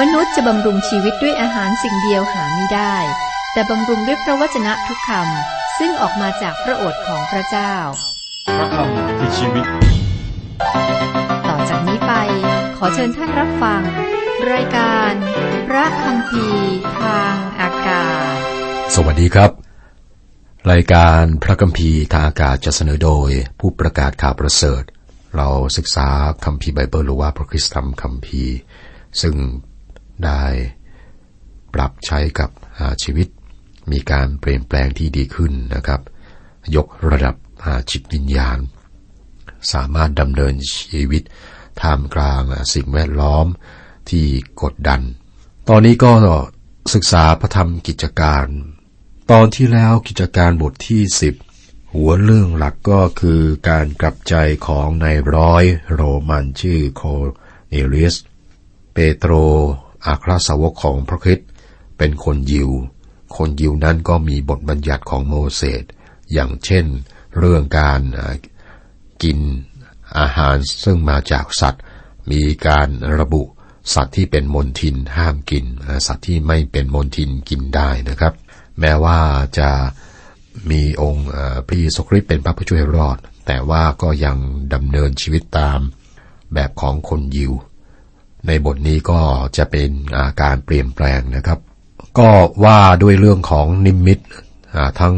มนุษย์จะบำรุงชีวิตด้วยอาหารสิ่งเดียวหาไม่ได้ แต่บำรุงด้วยพระวจนะทุกคำซึ่งออกมาจากพระโอษฐ์ของพระเจ้า พระคำคือชีวิต ต่อจากนี้ไป ขอเชิญท่านรับฟัง รายการ พระคำพีทางอากาศ สวัสดีครับ รายการพระคัมภีร์ทางอากาศจะเสนอโดยผู้ประกาศข่าวประเสริฐ เราศึกษาคัมภีร์ไบเบิลหรือว่าพระคริสตธรรมคัมภีร์ซึ่ง ได้ปรับใช้กับชีวิต มีการเปลี่ยนแปลงที่ดีขึ้นนะครับ ยกระดับอาจิตวิญญาณ สามารถดำเนินชีวิตท่ามกลางสิ่งแวดล้อมที่กดดัน ตอนนี้ก็ศึกษาพระธรรมกิจการ ตอนที่แล้วกิจการบทที่สิบหัวเรื่องหลักก็คือการกลับใจของนายร้อยโรมันชื่อโคเนเลียส เปโตร อัครสาวกของพระคริสต์เป็นคนยิว คนยิวนั้นก็มีบทบัญญัติของโมเสส อย่างเช่น เรื่องการกินอาหารซึ่งมาจากสัตว์ มีการระบุสัตว์ที่เป็นมนทินห้ามกิน สัตว์ที่ไม่เป็นมนทินกินได้นะครับ แม้ว่าจะมีองค์เอ่อพระเยซูคริสต์เป็นพระผู้ช่วยรอด แต่ว่าก็ยังดำเนินชีวิตตามแบบของคนยิว ในบทนี้ก็จะเป็นอาการเปลี่ยนแปลงนะครับ ก็ว่าด้วยเรื่องของนิมิตทั้ง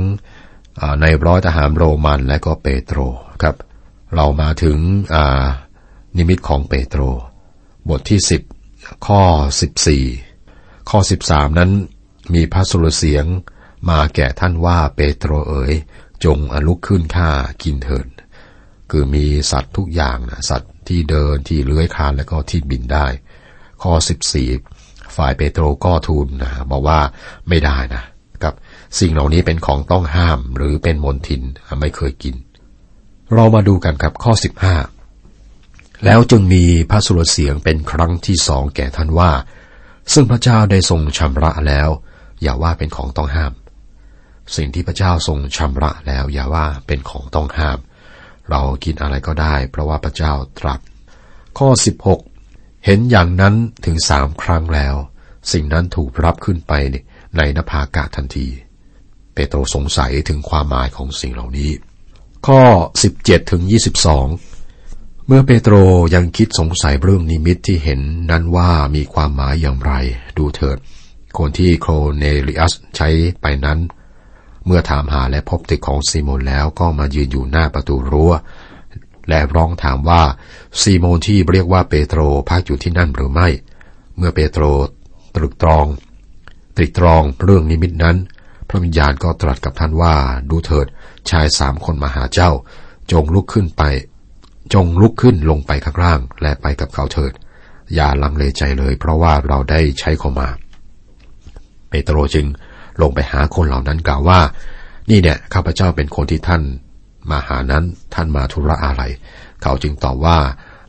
ในร้อยทหารโรมันและก็เปโตรครับ เรามาถึงนิมิตของเปโตร บทที่ 10 ข้อ 14 ข้อ 13 นั้นมีพระสุรเสียงมาแก่ท่านว่าเปโตรเอ๋ยจงอลุกขึ้นข้ากินเถิดคือมีสัตว์ทุกอย่างนะสัตว์ ที่เดินที่เลื้อยคานและก็ที่บินได้ ข้อ 14 ฝ่ายเปโตรก็ทูลนะบอกว่าไม่ได้นะกับสิ่งเหล่านี้เป็นของต้องห้ามหรือเป็นมนทินไม่เคยกิน เรามาดูกันครับข้อ 15 แล้วจึงมีพระสุรเสียงเป็นครั้งที่สองแก่ท่านว่า ซึ่งพระเจ้าได้ทรงชำระแล้ว อย่าว่าเป็นของต้องห้าม สิ่งที่พระเจ้าทรงชำระแล้วอย่าว่าเป็นของต้องห้าม เรากินอะไรก็ได้ เพราะว่าพระเจ้าตรัส ข้อ 16 เห็นอย่างนั้นถึงสามครั้งแล้ว สิ่งนั้นถูกรับขึ้นไปในนภาอากาศทันที เปโตรสงสัยถึงความหมายของสิ่งเหล่านี้ ข้อ 17ถึง22 เมื่อเปโตรยังคิดสงสัยเรื่องนิมิตที่เห็นนั้นว่ามีความหมายอย่างไร ดูเถิดคนที่โครเนลิอัสใช้ไปนั้น เมื่อถามหาและพบตึกของซีโมนแล้วก็มายืนอยู่หน้าประตูรั้ว และร้องถามว่าซีโมนที่เรียกว่าเปโตรพักอยู่ที่นั่นหรือไม่ เมื่อเปโตรตรึกตรอง ตรึกตรองเรื่องนิมิตนั้น พระวิญญาณก็ตรัสกับท่านว่าดูเถิดชายสามคนมาหาเจ้า จงลุกขึ้นไป จงลุกขึ้นลงไปข้างล่างและไปกับเขาเถิด อย่าลังเลใจเลย เพราะว่าเราได้ใช้เขามา เปโตรจึง ลงไปหาคนเหล่านั้นกล่าวว่า นี่เนี่ยข้าพเจ้าเป็นคนที่ท่านมาหานั้นท่านมาธุระอะไร เขาจึงตอบว่า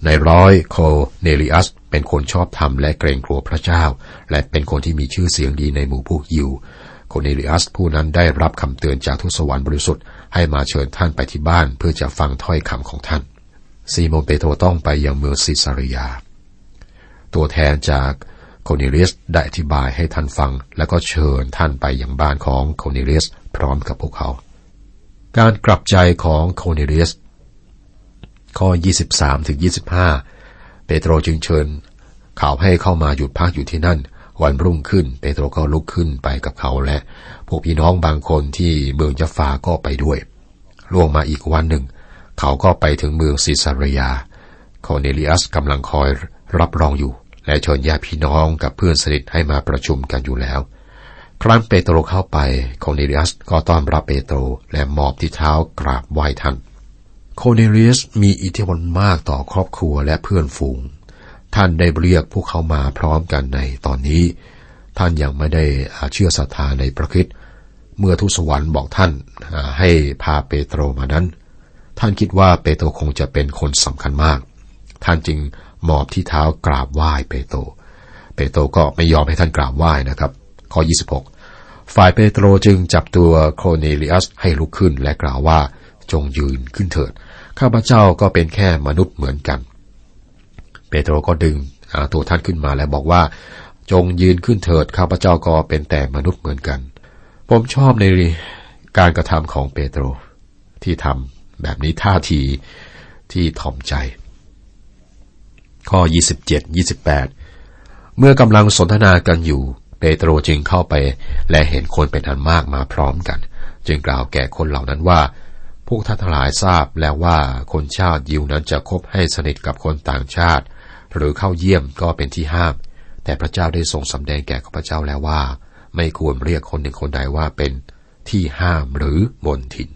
ในร้อยโคเนลิอัส เป็นคนชอบธรรมและเกรงกลัวพระเจ้า และเป็นคนที่มีชื่อเสียงดีในหมู่พวกยิวโคเนลิอัสผู้นั้นได้รับคำเตือนจากทูตสวรรค์บริสุทธิ์ให้มาเชิญท่านไปที่บ้านเพื่อจะฟังถ้อยคำของท่านซีโมนเปโตรต้องไปยังเมืองซิซาริยา ตัวแทนจาก คเนเลียสได้อธิบายให้ท่านฟัง แล้วก็เชิญท่านไปยังบ้านของโคเนเลียสพร้อมกับพวกเขา การกลับใจของโคเนเลียส ข้อ 23ถึง25 เปโตรจึงเชิญข่าวให้เข้ามาหยุดพักอยู่ที่นั่น วันรุ่งขึ้น เปโตรก็ลุกขึ้นไปกับเขาและ พวกพี่น้องบางคนที่เมืองยัฟาก็ไปด้วย ล่วงมาอีกวันหนึ่ง เขาก็ไปถึงเมืองซิซาริยาโคเนลิอัสกำลังคอยรับรองอยู่ และชิญญาติพี่น้องกับเพื่อนสนิทให้มาประชุมกันอยู่แล้ว ครั้นเปโตรเข้าไปโคเนลิอัสก็ต้อนรับเปโตรและมอบที่เท้ากราบไหว้ท่านโคเนเลียสมีอิทธิพลมากต่อครอบครัวและเพื่อนฝูง ท่านได้เรียกพวกเขามาพร้อมกันในตอนนี้ ท่านยังไม่ได้เชื่อศรัทธาในพระคริสต์เมื่อทูตสวรรค์บอกท่านให้พาเปโตรมานั้น ท่านคิดว่าเปโตรคงจะเป็นคนสำคัญมาก ท่านจึง มอบที่เท้ากราบไหว้เปโตร เปโตรก็ไม่ยอมให้ท่านกราบไหว้นะครับ ข้อ 26 ฝ่ายเปโตรจึงจับตัวโคเนลิอัสให้ลุกขึ้นและกล่าวว่าจงยืนขึ้นเถิด ข้าพเจ้าก็เป็นแค่มนุษย์เหมือนกัน เปโตรก็ดึงตัวท่านขึ้นมาและบอกว่า จงยืนขึ้นเถิด ข้าพเจ้าก็เป็นแต่มนุษย์เหมือนกัน ผมชอบในการกระทำของเปโตรที่ทำแบบนี้ท่าทีที่ถ่อมใจ ข้อ 27 28 เมื่อกำลังสนทนากันอยู่เปโตรจึงเข้าไป และเห็นคนเป็นอันมากมาพร้อมกัน จึงกล่าวแก่คนเหล่านั้นว่า พวกท่านทั้งหลายทราบแล้วว่าคนชาติยิวนั้นจะคบให้สนิทกับคนต่างชาติ หรือเข้าเยี่ยมก็เป็นที่ห้าม แต่พระเจ้าได้ทรงสำแดงแก่ข้าพเจ้าแล้วว่า ไม่ควรเรียกคนหนึ่งคนใดว่าเป็นที่ห้ามหรือมนทิน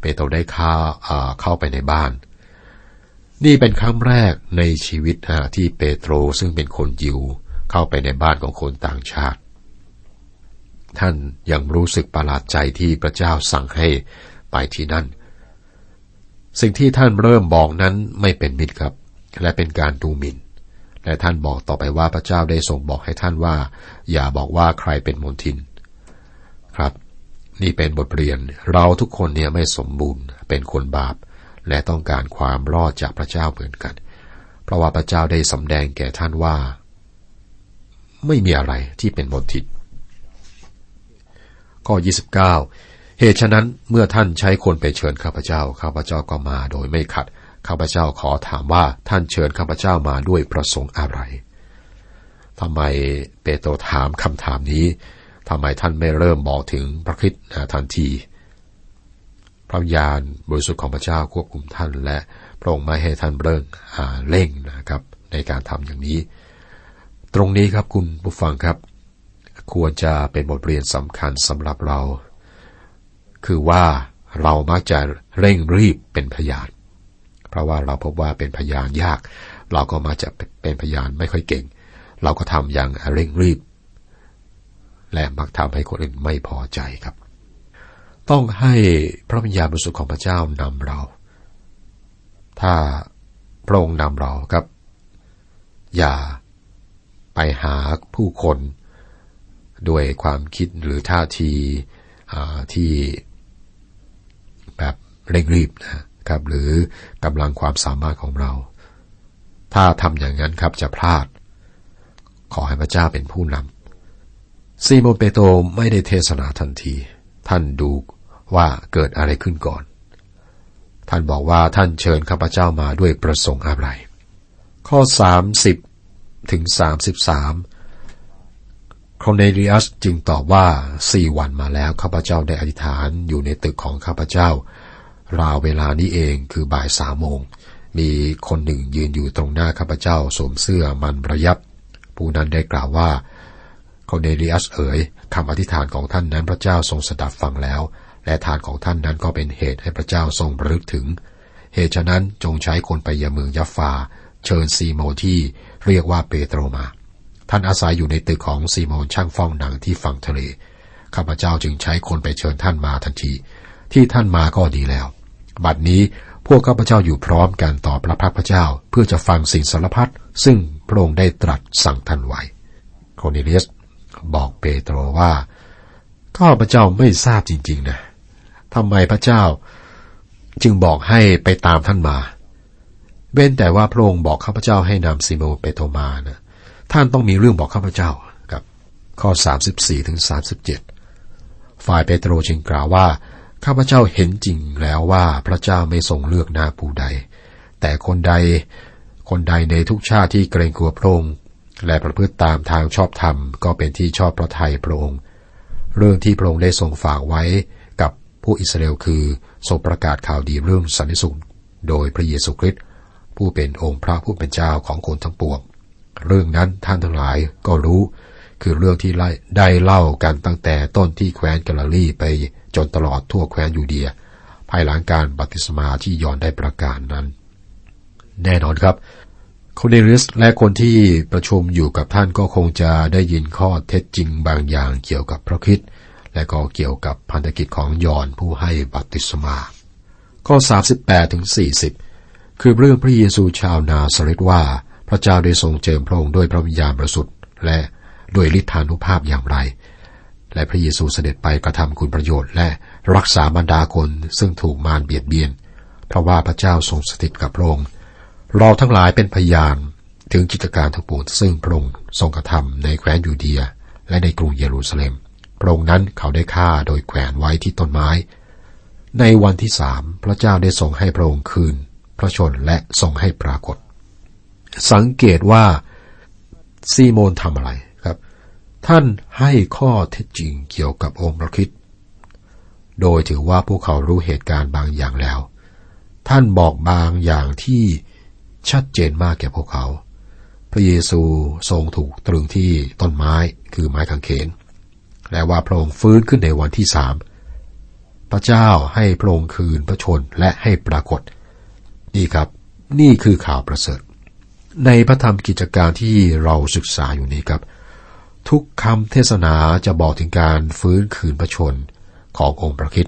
เปโตรได้เข้าเข้าไปในบ้าน นี่เป็นครั้งแรกในชีวิตที่เปโตรซึ่งเป็นคนยิวเข้าไปในบ้านของคนต่างชาติ ท่านยังรู้สึกประหลาดใจที่พระเจ้าสั่งให้ไปที่นั่น สิ่งที่ท่านเริ่มบอกนั้นไม่เป็นมิตรครับ และเป็นการดูหมิน่น และท่านบอกต่อไปว่าพระเจ้าได้ทรงบอกให้ท่านว่า อย่าบอกว่าใครเป็นมนทิน ครับ นี่เป็นบทเรียนเราทุกคนเนี่ยไม่สมบูรณ์เป็นคนบาป และต้องการความรอดจากพระเจ้าเหมือนกัน เพราะว่าพระเจ้าได้สำแดงแก่ท่านว่า ไม่มีอะไรที่เป็นบททิศข้อ 29 เหตุฉะนั้นเมื่อท่านใช้คนไปเชิญข้าพเจ้าข้าพเจ้าก็มาโดยไม่ขัดข้าพเจ้าขอถามว่าท่านเชิญข้าพเจ้ามาด้วยประสงค์อะไรทำไมเปโตรถามคำถามนี้ทำไมท่านไม่เริ่มบอกถึงพระคิดทันที พระญาณบริสุทธิ์ของพระเจ้าควบคุมท่าน และพระองค์ไม่ให้ท่านเริ่งเร่งนะครับ ในการทำอย่างนี้ ตรงนี้ครับคุณผู้ฟังครับ ควรจะเป็นบทเรียนสำคัญสำหรับเรา คือว่าเรามักจะเร่งรีบเป็นพยาน เพราะว่าเราพบว่าเป็นพยานยาก เราก็มาจะเป็นพยานไม่ค่อยเก่ง เราก็ทำอย่างเร่งรีบ และมักทำให้คนอื่นไม่พอใจครับ ต้องให้พระวิญญาณบริสุทธิ์ของพระเจ้านำเรา ถ้าพระองค์นำเราครับ อย่าไปหาผู้คนด้วยความคิดหรือท่าทีที่แบบเร่งรีบนะครับ หรือกำลังความสามารถของเรา ถ้าทำอย่างนั้นครับจะพลาด ขอให้พระเจ้าเป็นผู้นำซีโมเปโตไม่ได้เทศนาทันที ท่านดูว่าเกิดอะไรขึ้นก่อน ท่านบอกว่าท่านเชิญข้าพเจ้ามาด้วยประสงค์อะไร ข้อ 30 ถึง 33โครเนลิอัสจึงตอบว่าสี่วันมาแล้วข้าพเจ้าได้อธิษฐานอยู่ในตึกของข้าพเจ้า ราวเวลานี้เองคือบ่ายสามโมง มีคนหนึ่งยืนอยู่ตรงหน้าข้าพเจ้าสวมเสื้อมันระยับ ผู้นั้นได้กล่าวว่า คเนเลียสเอ๋ยคำอธิษฐานของท่านนั้นพระเจ้าทรงสดับฟังแล้ว และทานของท่านนั้นก็เป็นเหตุให้พระเจ้าทรงระลึกถึง เหตุฉะนั้นจงใช้คนไปยังเมืองยัฟฟา เชิญซีโมนที่เรียกว่าเปโตรมา ท่านอาศัยอยู่ในตึกของซีโมนช่างฟ้องหนังที่ฝั่งทะเลข้าพเจ้าจึงใช้คนไปเชิญท่านมาทันที ที่ท่านมาก็ดีแล้ว บัดนี้พวกข้าพเจ้าอยู่พร้อมกันต่อพระพักพระเจ้าเพื่อจะฟังสิ่งสารพัดซึ่งพระองค์ได้ตรัสสั่งท่านไว้โคเนเลียส บอกเปโตรว่าข้าพระเจ้าไม่ทราบจริง ๆ นะทำไมพระเจ้าจึงบอกให้ไปตามท่านมาเว้นแต่ว่าพระองค์บอกข้าพเจ้าให้นำซิโมเปโตรมานะท่านต้องมีเรื่องบอกข้าพเจ้าครับข้อ 34ถึง37 ฝ่ายเปโตรจึงกล่าวว่า ข้าพเจ้าเห็นจริงแล้วว่าพระเจ้าไม่ทรงเลือกหน้าผู้ใด แต่คนใด คนใดในทุกชาติที่เกรงกลัวพระองค์ และประพฤติตามทางชอบธรรมก็เป็นที่ชอบพระทัยพระองค์ เรื่องที่พระองค์ได้ทรงฝากไว้กับผู้อิสราเอลคือทรงประกาศข่าวดีเรื่องสันนิสุขโดยพระเยซูคริสต์ผู้เป็นองค์พระผู้เป็นเจ้าของคนทั้งปวง เรื่องนั้นท่านทั้งหลายก็รู้ คือเรื่องที่ได้เล่ากันตั้งแต่ต้นที่แคว้นกาลาลีไปจนตลอดทั่วแคว้นยูเดีย ภายหลังการบัติสมาที่ยอนได้ประกาศนั้น แน่นอนครับ โคเนริสและคนที่ประชุมอยู่กับท่านก็คงจะได้ยินข้อเท็จจริงบางอย่างเกี่ยวกับพระคิดและก็เกี่ยวกับพันธกิจของยอนผู้ให้บัพติศมา ข้อ 38ถึง40 คือเรื่องพระเยซูชาวนาสริตว่า พระเจ้าได้ทรงเจิมพระองค์ด้วยพระวิญญาณบริสุทธิ์และด้วยฤทธานุภาพอย่างไร และพระเยซูเสด็จไปกระทำคุณประโยชน์และรักษาบรรดาคนซึ่งถูกมารเบียดเบียน เพราะว่าพระเจ้าทรงสถิตกับพระองค์ เราทั้งหลายเป็นพยานถึงกิจการทั้งปวงซึ่งพระองค์ทรงกระทำในแคว้นยูเดีย และในกรุงเยรูซาเล็ม พระองค์นั้นเขาได้ฆ่าโดยแขวนไว้ที่ต้นไม้ ในวันที่สามพระเจ้าได้ทรงให้พระองค์คืน พระชนและทรงให้ปรากฏ สังเกตว่าซีโมนทำอะไรครับ ท่านให้ข้อเท็จจริงเกี่ยวกับองค์พระคิดโดยถือว่าพวกเขารู้เหตุการณ์บางอย่างแล้ว ท่านบอกบางอย่างที่ ชัดเจนมากแก่พวกเขา พระเยซูทรงถูกตรึงที่ต้นไม้คือไม้กางเขน และว่าพระองค์ฟื้นขึ้นในวันที่สามพระเจ้าให้พระองค์คืนพระชนและให้ปรากฏ นี่ครับ นี่คือข่าวประเสริฐ ในพระธรรมกิจการที่เราศึกษาอยู่นี้ครับ ทุกคำเทศนาจะบอกถึงการฟื้นคืนพระชนขององค์พระคิด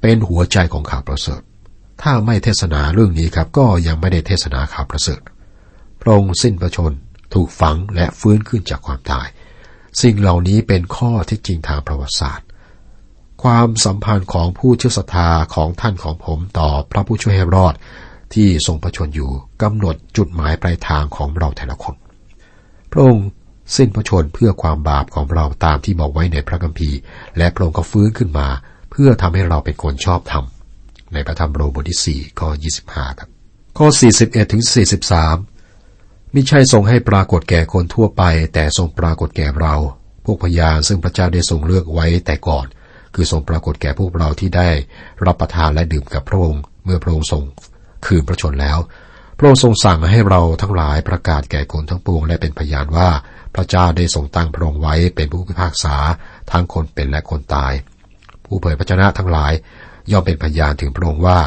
เป็นหัวใจของข่าวประเสริฐ ถ้าไม่เทศนาเรื่องนี้ครับ ก็ยังไม่ได้เทศนาข่าวประเสริฐพระองค์สิ้นพระชนถูกฝังและฟื้นขึ้นจากความตาย สิ่งเหล่านี้เป็นข้อที่จริงทางประวัติศาสตร์ ความสัมพันธ์ของผู้เชื่อศรัทธาของท่านของผมต่อพระผู้ช่วยให้รอด ที่ทรงพระชนอยู่กำหนดจุดหมายปลายทางของเราแต่ละคน พระองค์สิ้นพระชนเพื่อความบาปของเราตามที่บอกไว้ในพระคัมภีร์ และพระองค์ก็ฟื้นขึ้นมา เพื่อทำให้เราเป็นคนชอบธรรม ในพระธรรมโรมบทที่4ข้อ25ครับ ข้อ41ถึง43มิใช่ทรงให้ปรากฏแก่คนทั่วไป แต่ทรงปรากฏแก่เรา พวกพยานซึ่งพระเจ้าได้ทรงเลือกไว้แต่ก่อน คือทรงปรากฏแก่พวกเราที่ได้รับประทานและดื่มกับพระองค์ เมื่อพระองค์ทรงคืนพระชนแล้ว พระองค์ทรงสั่งให้เราทั้งหลายประกาศแก่คนทั้งปวงและเป็นพยานว่า พระเจ้าได้ทรงตั้งพระองค์ไว้เป็นผู้พิพากษาทั้งคนเป็นและคนตาย ผู้เผยพระชนะทั้งหลาย ย่อมเป็นพยานถึงพระองค์ว่า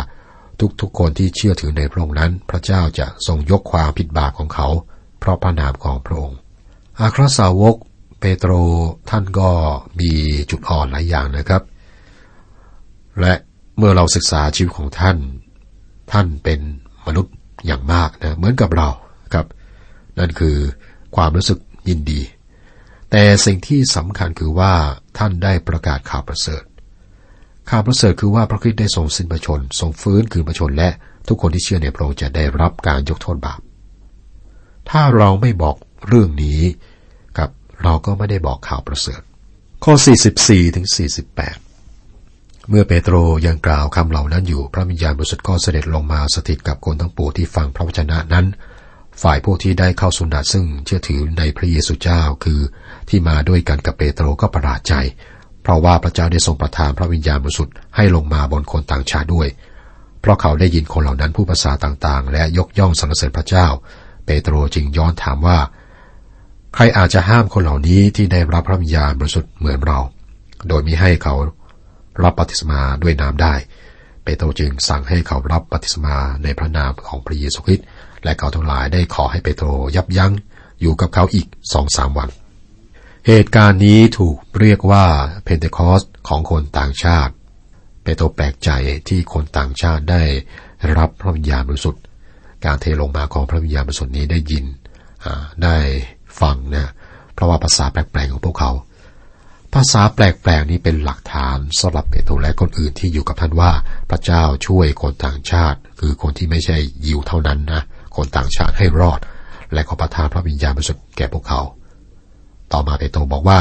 ทุกๆคนที่เชื่อถือในพระองค์นั้น พระเจ้าจะทรงยกความผิดบาปของเขา เพราะพระนามของพระองค์ อาครสาวกเปโตรท่านก็มีจุดอ่อนหลายอย่างนะครับ และเมื่อเราศึกษาชีวิตของท่าน ท่านเป็นมนุษย์อย่างมากนะเหมือนกับเราครับ นั่นคือความรู้สึกยินดี แต่สิ่งที่สำคัญคือว่าท่านได้ประกาศข่าวประเสริฐ ข่าวประเสริฐคือว่าพระคริสต์ได้ทรงสิ้นพระชน ทรงฟื้นคืนพระชนและทุกคนที่เชื่อในพระองค์จะได้รับการยกโทษบาป ถ้าเราไม่บอกเรื่องนี้กับเราก็ไม่ได้บอกข่าวประเสริฐ ข้อ 44ถึง48 เมื่อเปโตรยังกล่าวคำเหล่านั้นอยู่ พระวิญญาณบริสุทธิ์ก็เสด็จลงมาสถิตกับคนทั้งปวงที่ฟังพระวจนะนั้น ฝ่ายพวกที่ได้เข้าสุนัตซึ่งเชื่อถือในพระเยซูเจ้าคือที่มาด้วยกันกับเปโตรก็ประหลาดใจ เพราะว่าพระเจ้าได้ทรงประทานพระวิญญาณบริสุทธิ์ให้ลงมาบนคนต่างชาติด้วย เพราะเขาได้ยินคนเหล่านั้นผู้ภาษาต่างๆ และยกย่องสรรเสริญพระเจ้า เปโตรจึงย้อนถามว่า ใครอาจจะห้ามคนเหล่านี้ที่ได้รับพระวิญญาณบริสุทธิ์เหมือนเรา โดยมิให้เขารับปฏิสมาด้วยน้ำได้ เปโตรจึงสั่งให้เขารับปฏิสมาในพระนามของพระเยซูคริสต์และเขาทั้งหลายได้ขอให้เปโตรยับยั้งอยู่กับเขาอีกสองสามวัน เหตุการณ์นี้ถูกเรียกว่าเพนเทคอสของคนต่างชาติ เปโตรแปลกใจที่คนต่างชาติได้รับพระวิญญาณบริสุทธิ์ การเทลงมาของพระวิญญาณบริสุทธิ์นี้ได้ยินได้ฟังนะเพราะว่าภาษาแปลกๆของพวกเขา ภาษาแปลกๆนี้เป็นหลักฐานสำหรับเปโตรและคนอื่นที่อยู่กับท่านว่าพระเจ้าช่วยคนต่างชาติ คือคนที่ไม่ใช่ยิวเท่านั้นนะคนต่างชาติให้รอด และขอประทานพระวิญญาณบริสุทธิ์แก่พวกเขา ต่อมาเปโตรบอกว่า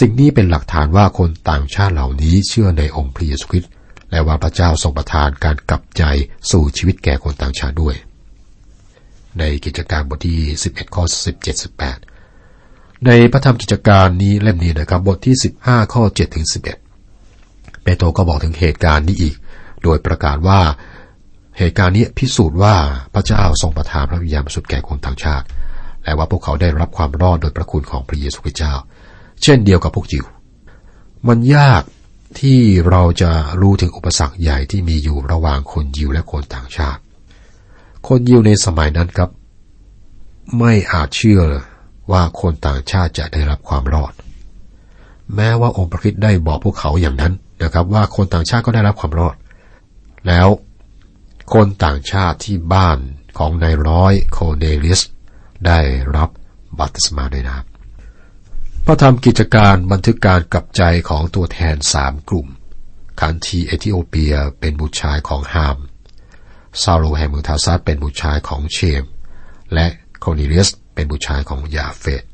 สิ่งนี้เป็นหลักฐานว่าคนต่างชาติเหล่านี้เชื่อในองค์พระเยซูคริสต์และว่าพระเจ้าทรงประทานการกลับใจสู่ชีวิตแก่คนต่างชาติด้วย ในกิจการบทที่ 11 ข้อ 17 18 ในพระธรรมกิจการนี้เล่มนี้นะครับบทที่ 15 ข้อ7ถึง11 เปโตรก็บอกถึงเหตุการณ์นี้อีก โดยประกาศว่าเหตุการณ์นี้พิสูจน์ว่าพระเจ้าทรงประทานพระวิญญาณบริสุทธิ์แก่คนต่างชาติ และว่าพวกเขาได้รับความรอดโดยพระคุณของพระเยซูคริสต์เจ้า เช่นเดียวกับพวกยิว มันยากที่เราจะรู้ถึงอุปสรรคใหญ่ที่มีอยู่ระหว่างคนยิวและคนต่างชาติ คนยิวในสมัยนั้นครับ ไม่อาจเชื่อว่าคนต่างชาติจะได้รับความรอด แม้ว่าองค์พระคิดได้บอกพวกเขาอย่างนั้นนะครับ ว่าคนต่างชาติก็ได้รับความรอด แล้วคนต่างชาติที่บ้านของนายร้อยโคเนลิส ได้รับบัติสมาด้วยน้ำพระธรรมกิจการบันทึกการกลับใจของตัวแทนสามกลุ่มขันทีเอธิโอเปียเป็นบุตรชายของฮาม เซาโลแห่งเมืองทาซัสเป็นบุตรชายของเชม และโคนิเลียสเป็นบุตรชายของยาเฟต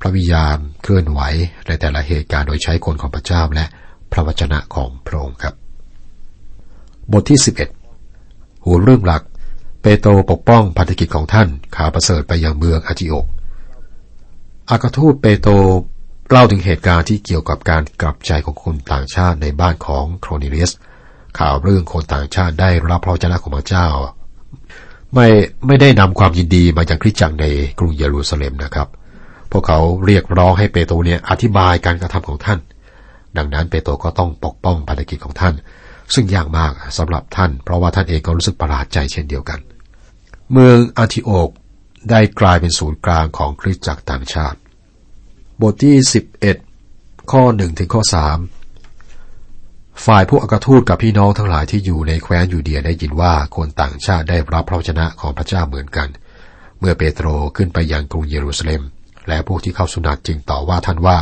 พระวิญญาณเคลื่อนไหวในแต่ละเหตุการณ์โดยใช้คนของพระเจ้าและพระวจนะของพระองค์ครับ บทที่ 11 หัวเรื่องหลัก เปโตรปกป้องพันธกิจของท่านข่าวประเสริฐไปยังเมืองอันทิโอกอัครทูตเปโตรเล่าถึงเหตุการณ์ที่เกี่ยวกับการกลับใจของคนต่างชาติในบ้านของโครนิเลียส ข่าวเรื่องคนต่างชาติได้รับพระวจนะของพระเจ้า ไม่ไม่ได้นำความยินดีมาจากคริสตจักรในกรุงเยรูซาเล็มนะครับ พวกเขาเรียกร้องให้เปโตรเนี่ยอธิบายการกระทำของท่าน ดังนั้นเปโตรก็ต้องปกป้องภารกิจของท่าน ซึ่งยากมากสำหรับท่าน เพราะว่าท่านเองก็รู้สึกประหลาดใจเช่นเดียวกัน เมืองอันทิโอกได้กลายเป็นศูนย์กลางของคริสตจักรต่างชาติ บทที่ 11 ข้อ 1 ถึงข้อ 3 ฝ่ายพวกอักทูตกับพี่น้องทั้งหลายที่อยู่ในแคว้นยูเดียได้ยินว่าคนต่างชาติได้รับพระชนะของพระเจ้าเหมือนกัน เมื่อเปโตรขึ้นไปยังกรุงเยรูซาเล็ม และพวกที่เข้าสุนัตจึงต่อว่าท่านว่า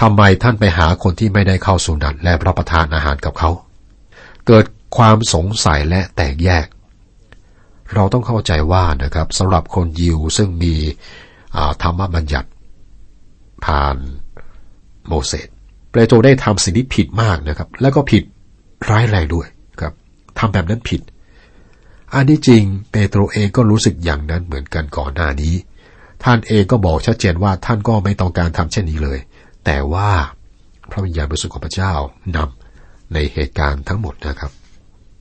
ทำไมท่านไปหาคนที่ไม่ได้เข้าสุนัตและรับประทานอาหารกับเขา เกิดความสงสัยและแตกแยก เราต้องเข้าใจว่านะครับสำหรับคนยิวซึ่งมีธรรมบัญญัติผ่านโมเสสเปโตรได้ทำสิ่งที่ผิดมากนะครับ แล้วก็ผิดร้ายแรงด้วยครับทำแบบนั้นผิด อันที่จริงเปโตรเองก็รู้สึกอย่างนั้นเหมือนกันก่อนหน้านี้ ท่านเองก็บอกชัดเจนว่าท่านก็ไม่ต้องการทำเช่นนี้เลย แต่ว่าพระวิญญาณบริสุทธิ์ของพระเจ้านำ ในเหตุการณ์ทั้งหมดนะครับ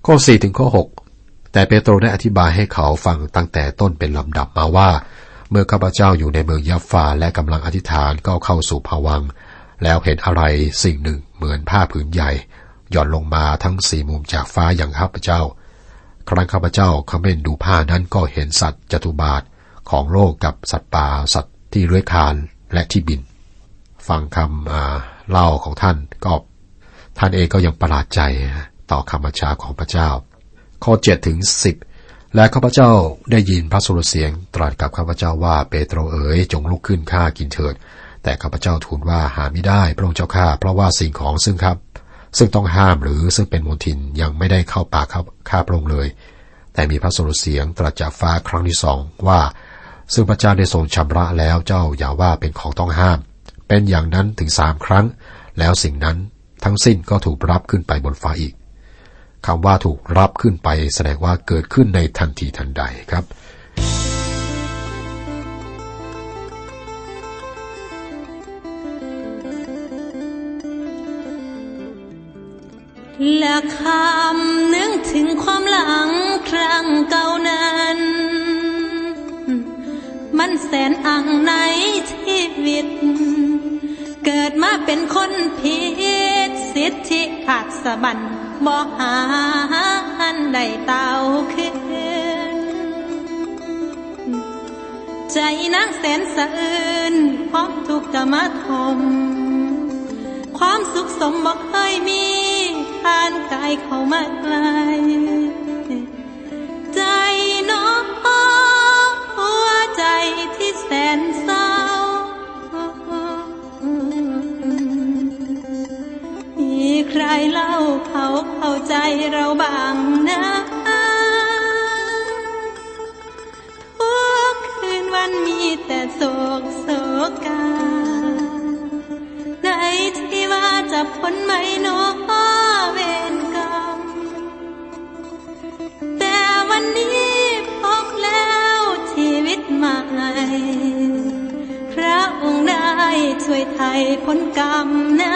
ข้อ 4 ถึงข้อ 6 แต่เปโตรได้อธิบายให้เขาฟังตั้งแต่ต้นเป็นลำดับมาว่า เมื่อข้าพเจ้าอยู่ในเมืองยัฟฟาและกำลังอธิษฐานก็เข้าสู่ภวัง แล้วเห็นอะไรสิ่งหนึ่งเหมือนผ้าผืนใหญ่หย่อนลงมาทั้งสี่มุมจากฟ้าอย่างข้าพเจ้า ครั้งข้าพเจ้าคำเล่นดูผ้านั้นก็เห็นสัตว์จตุบาทของโลกกับสัตว์ป่าสัตว์ที่เลื้อยคานและที่บิน ฟังคำเล่าของท่านก็ ท่านเองก็ยังประหลาดใจต่อคำบัญชาของพระเจ้า ข้อเจ็ดถึงสิบและข้าพเจ้าได้ยินพระสุรเสียง ตรัสกับข้าพเจ้าว่าเปโตรเอ๋ยจงลุกขึ้นฆ่ากินเถิด แต่ข้าพเจ้าทูลว่าหาไม่ได้พระองค์เจ้าข้าเพราะว่าสิ่งของซึ่งครับ ซึ่งต้องห้ามหรือซึ่งเป็นมลทินยังไม่ได้เข้าปากข้าพระองค์เลย แต่มีพระสุรเสียงตรัสจากฟ้าครั้งที่สองว่า ซึ่งพระเจ้าได้ทรงชำระแล้วเจ้าอย่าว่าเป็นของต้องห้าม เป็นอย่างนั้นถึงสามครั้ง แล้วสิ่งนั้น ทั้งสิ้นก็ถูกรับขึ้นไปบนฟ้าอีกคำว่าถูกรับขึ้นไปแสดงว่าเกิดขึ้นในทันทีทันใดครับ และคำนึกถึงความหลังครั้งเก่านั้น มันแสนอังในชีวิต เกิดมาเป็นคนผิด สิทธิขาดสะบันบ่หาอันใดเต่าขึ้น ใจนักแสนสะอื้นพร้อมทุกข์กมาทม ความสุขสมบอกเคยมีผ่านกายเข้ามาไกลใจน้องหัวใจที่แสนเศร้า เล่าเขาเข้าใจเราบ้างนะทุกคืนวันมีแต่โศกโศกาในที่ว่าจะพ้นไหม่นอเวรกรรม แต่วันนี้พบแล้วชีวิตใหม่ พระองค์ได้ช่วยไทยพ้นกรรมนะ